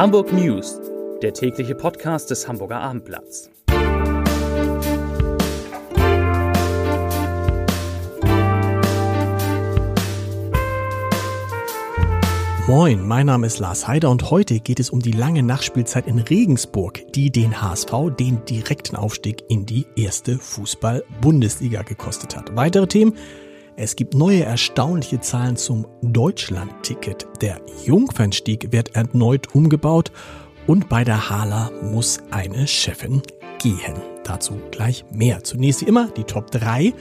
Hamburg News, der tägliche Podcast des Hamburger Abendblatts. Moin, mein Name ist Lars Heider und heute geht es um die lange Nachspielzeit in Regensburg, die den HSV den direkten Aufstieg in die erste Fußball-Bundesliga gekostet hat. Weitere Themen es gibt neue erstaunliche Zahlen zum Deutschland-Ticket. Der Jungfernstieg wird erneut umgebaut und bei der Hala muss eine Chefin gehen. Dazu gleich mehr. Zunächst wie immer die Top 3.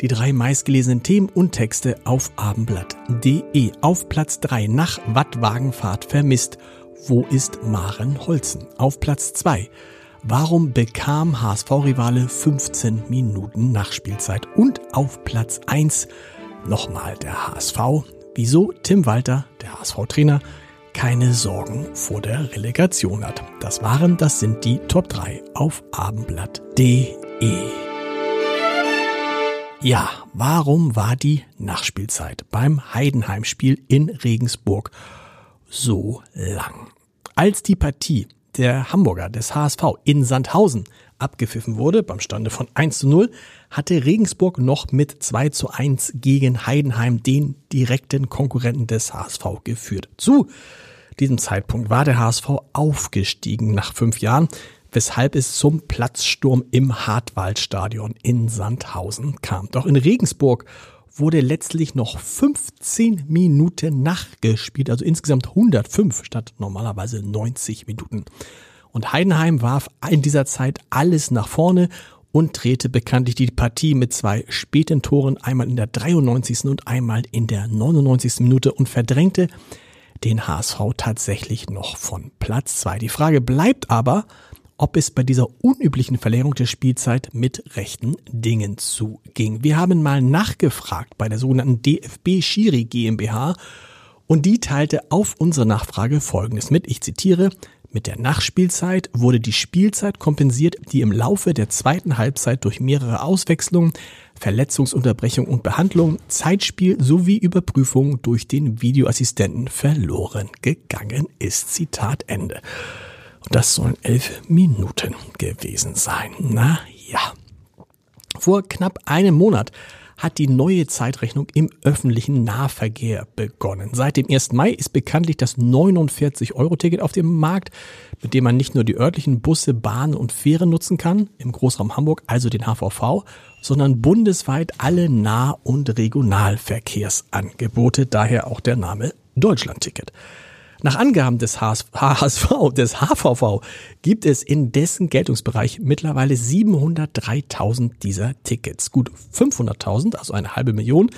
Die drei meistgelesenen Themen und Texte auf abendblatt.de. Auf Platz 3 nach Wattwagenfahrt vermisst. Wo ist Maren Holzen? Auf Platz 2 Warum bekam HSV-Rivale 15 Minuten Nachspielzeit? Und auf Platz 1 nochmal der HSV. Wieso Tim Walter, der HSV-Trainer, keine Sorgen vor der Relegation hat. Das waren, das sind die Top 3 auf abendblatt.de. Ja, warum war die Nachspielzeit beim Heidenheim-Spiel in Regensburg so lang? Als die Partie der Hamburger des HSV in Sandhausen abgepfiffen wurde, beim Stande von 1 zu 0, hatte Regensburg noch mit 2 zu 1 gegen Heidenheim den direkten Konkurrenten des HSV geführt. Zu diesem Zeitpunkt war der HSV aufgestiegen nach fünf Jahren, weshalb es zum Platzsturm im Hartwaldstadion in Sandhausen kam. Doch in Regensburg wurde letztlich noch 15 Minuten nachgespielt, also insgesamt 105 statt normalerweise 90 Minuten. Und Heidenheim warf in dieser Zeit alles nach vorne und drehte bekanntlich die Partie mit zwei späten Toren, einmal in der 93. und einmal in der 99. Minute und verdrängte den HSV tatsächlich noch von Platz zwei. Die Frage bleibt aber, ob es bei dieser unüblichen Verlängerung der Spielzeit mit rechten Dingen zuging. Wir haben mal nachgefragt bei der sogenannten DFB Schiri GmbH und die teilte auf unsere Nachfrage Folgendes mit. Ich zitiere, mit der Nachspielzeit wurde die Spielzeit kompensiert, die im Laufe der zweiten Halbzeit durch mehrere Auswechslungen, Verletzungsunterbrechung und Behandlung, Zeitspiel sowie Überprüfung durch den Videoassistenten verloren gegangen ist. Zitat Ende. Und das sollen elf Minuten gewesen sein. Na ja. Vor knapp einem Monat hat die neue Zeitrechnung im öffentlichen Nahverkehr begonnen. Seit dem 1. Mai ist bekanntlich das 49-Euro-Ticket auf dem Markt, mit dem man nicht nur die örtlichen Busse, Bahnen und Fähren nutzen kann, im Großraum Hamburg, also den HVV, sondern bundesweit alle Nah- und Regionalverkehrsangebote, daher auch der Name Deutschland-Ticket. Nach Angaben des HSV, des HVV gibt es in dessen Geltungsbereich mittlerweile 703.000 dieser Tickets. Gut 500.000, also eine halbe Million,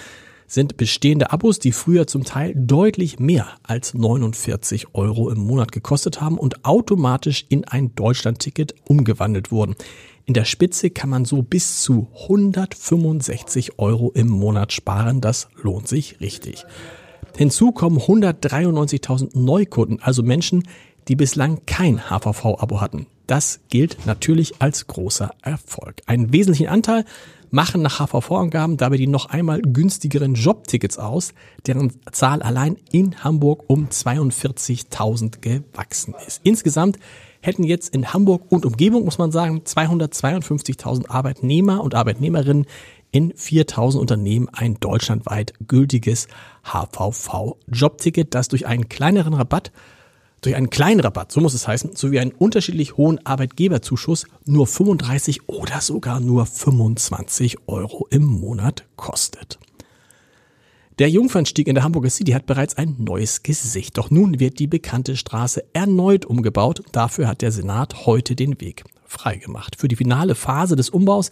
sind bestehende Abos, die früher zum Teil deutlich mehr als 49 Euro im Monat gekostet haben und automatisch in ein Deutschlandticket umgewandelt wurden. In der Spitze kann man so bis zu 165 Euro im Monat sparen. Das lohnt sich richtig. Hinzu kommen 193.000 Neukunden, also Menschen, die bislang kein HVV-Abo hatten. Das gilt natürlich als großer Erfolg. Einen wesentlichen Anteil machen nach HVV-Angaben dabei die noch einmal günstigeren Jobtickets aus, deren Zahl allein in Hamburg um 42.000 gewachsen ist. Insgesamt hätten jetzt in Hamburg und Umgebung, muss man sagen, 252.000 Arbeitnehmer und Arbeitnehmerinnen in 4000 Unternehmen ein deutschlandweit gültiges HVV-Jobticket, das durch einen kleineren Rabatt, durch einen kleinen Rabatt, so muss es heißen, sowie einen unterschiedlich hohen Arbeitgeberzuschuss nur 35 oder sogar nur 25 Euro im Monat kostet. Der Jungfernstieg in der Hamburger City hat bereits ein neues Gesicht. Doch nun wird die bekannte Straße erneut umgebaut. Dafür hat der Senat heute den Weg freigemacht. Für die finale Phase des Umbaus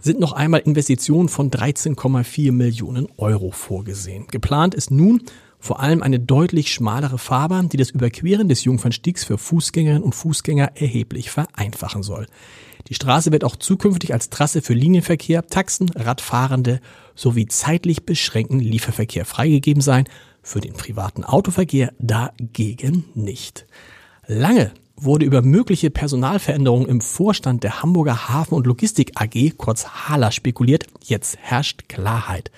sind noch einmal Investitionen von 13,4 Millionen Euro vorgesehen. Geplant ist nun vor allem eine deutlich schmalere Fahrbahn, die das Überqueren des Jungfernstiegs für Fußgängerinnen und Fußgänger erheblich vereinfachen soll. Die Straße wird auch zukünftig als Trasse für Linienverkehr, Taxen, Radfahrende sowie zeitlich beschränkten Lieferverkehr freigegeben sein, für den privaten Autoverkehr dagegen nicht. Lange wurde über mögliche Personalveränderungen im Vorstand der Hamburger Hafen- und Logistik AG, kurz HALA, spekuliert. Jetzt herrscht Klarheit.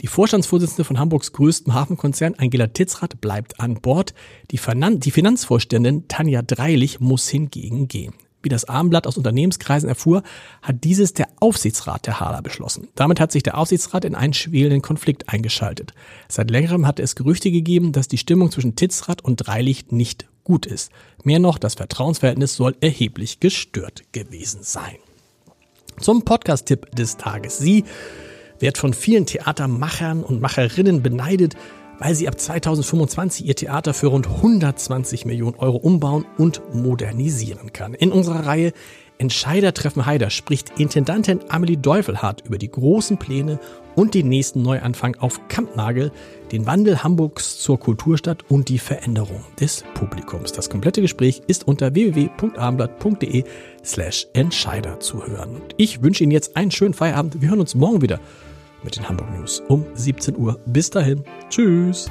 Die Vorstandsvorsitzende von Hamburgs größtem Hafenkonzern, Angela Titzrath, bleibt an Bord. Die, Finan die Finanzvorständin Tanja Dreilich muss hingegen gehen. Wie das Armblatt aus Unternehmenskreisen erfuhr, hat dieses der Aufsichtsrat der Hala beschlossen. Damit hat sich der Aufsichtsrat in einen schwelenden Konflikt eingeschaltet. Seit längerem hatte es Gerüchte gegeben, dass die Stimmung zwischen Titzrath und Dreilich nicht gut ist. Mehr noch, das Vertrauensverhältnis soll erheblich gestört gewesen sein. Zum Podcast-Tipp des Tages. Sie wird von vielen Theatermachern und Macherinnen beneidet, weil sie ab 2025 ihr Theater für rund 120 Millionen Euro umbauen und modernisieren kann. In unserer Reihe Entscheider treffen Heider spricht Intendantin Amelie Deufelhardt über die großen Pläne und den nächsten Neuanfang auf Kampnagel, den Wandel Hamburgs zur Kulturstadt und die Veränderung des Publikums. Das komplette Gespräch ist unter www.abendblatt.de slash Entscheider zu hören. Ich wünsche Ihnen jetzt einen schönen Feierabend. Wir hören uns morgen wieder mit den Hamburg News um 17 Uhr. Bis dahin. Tschüss.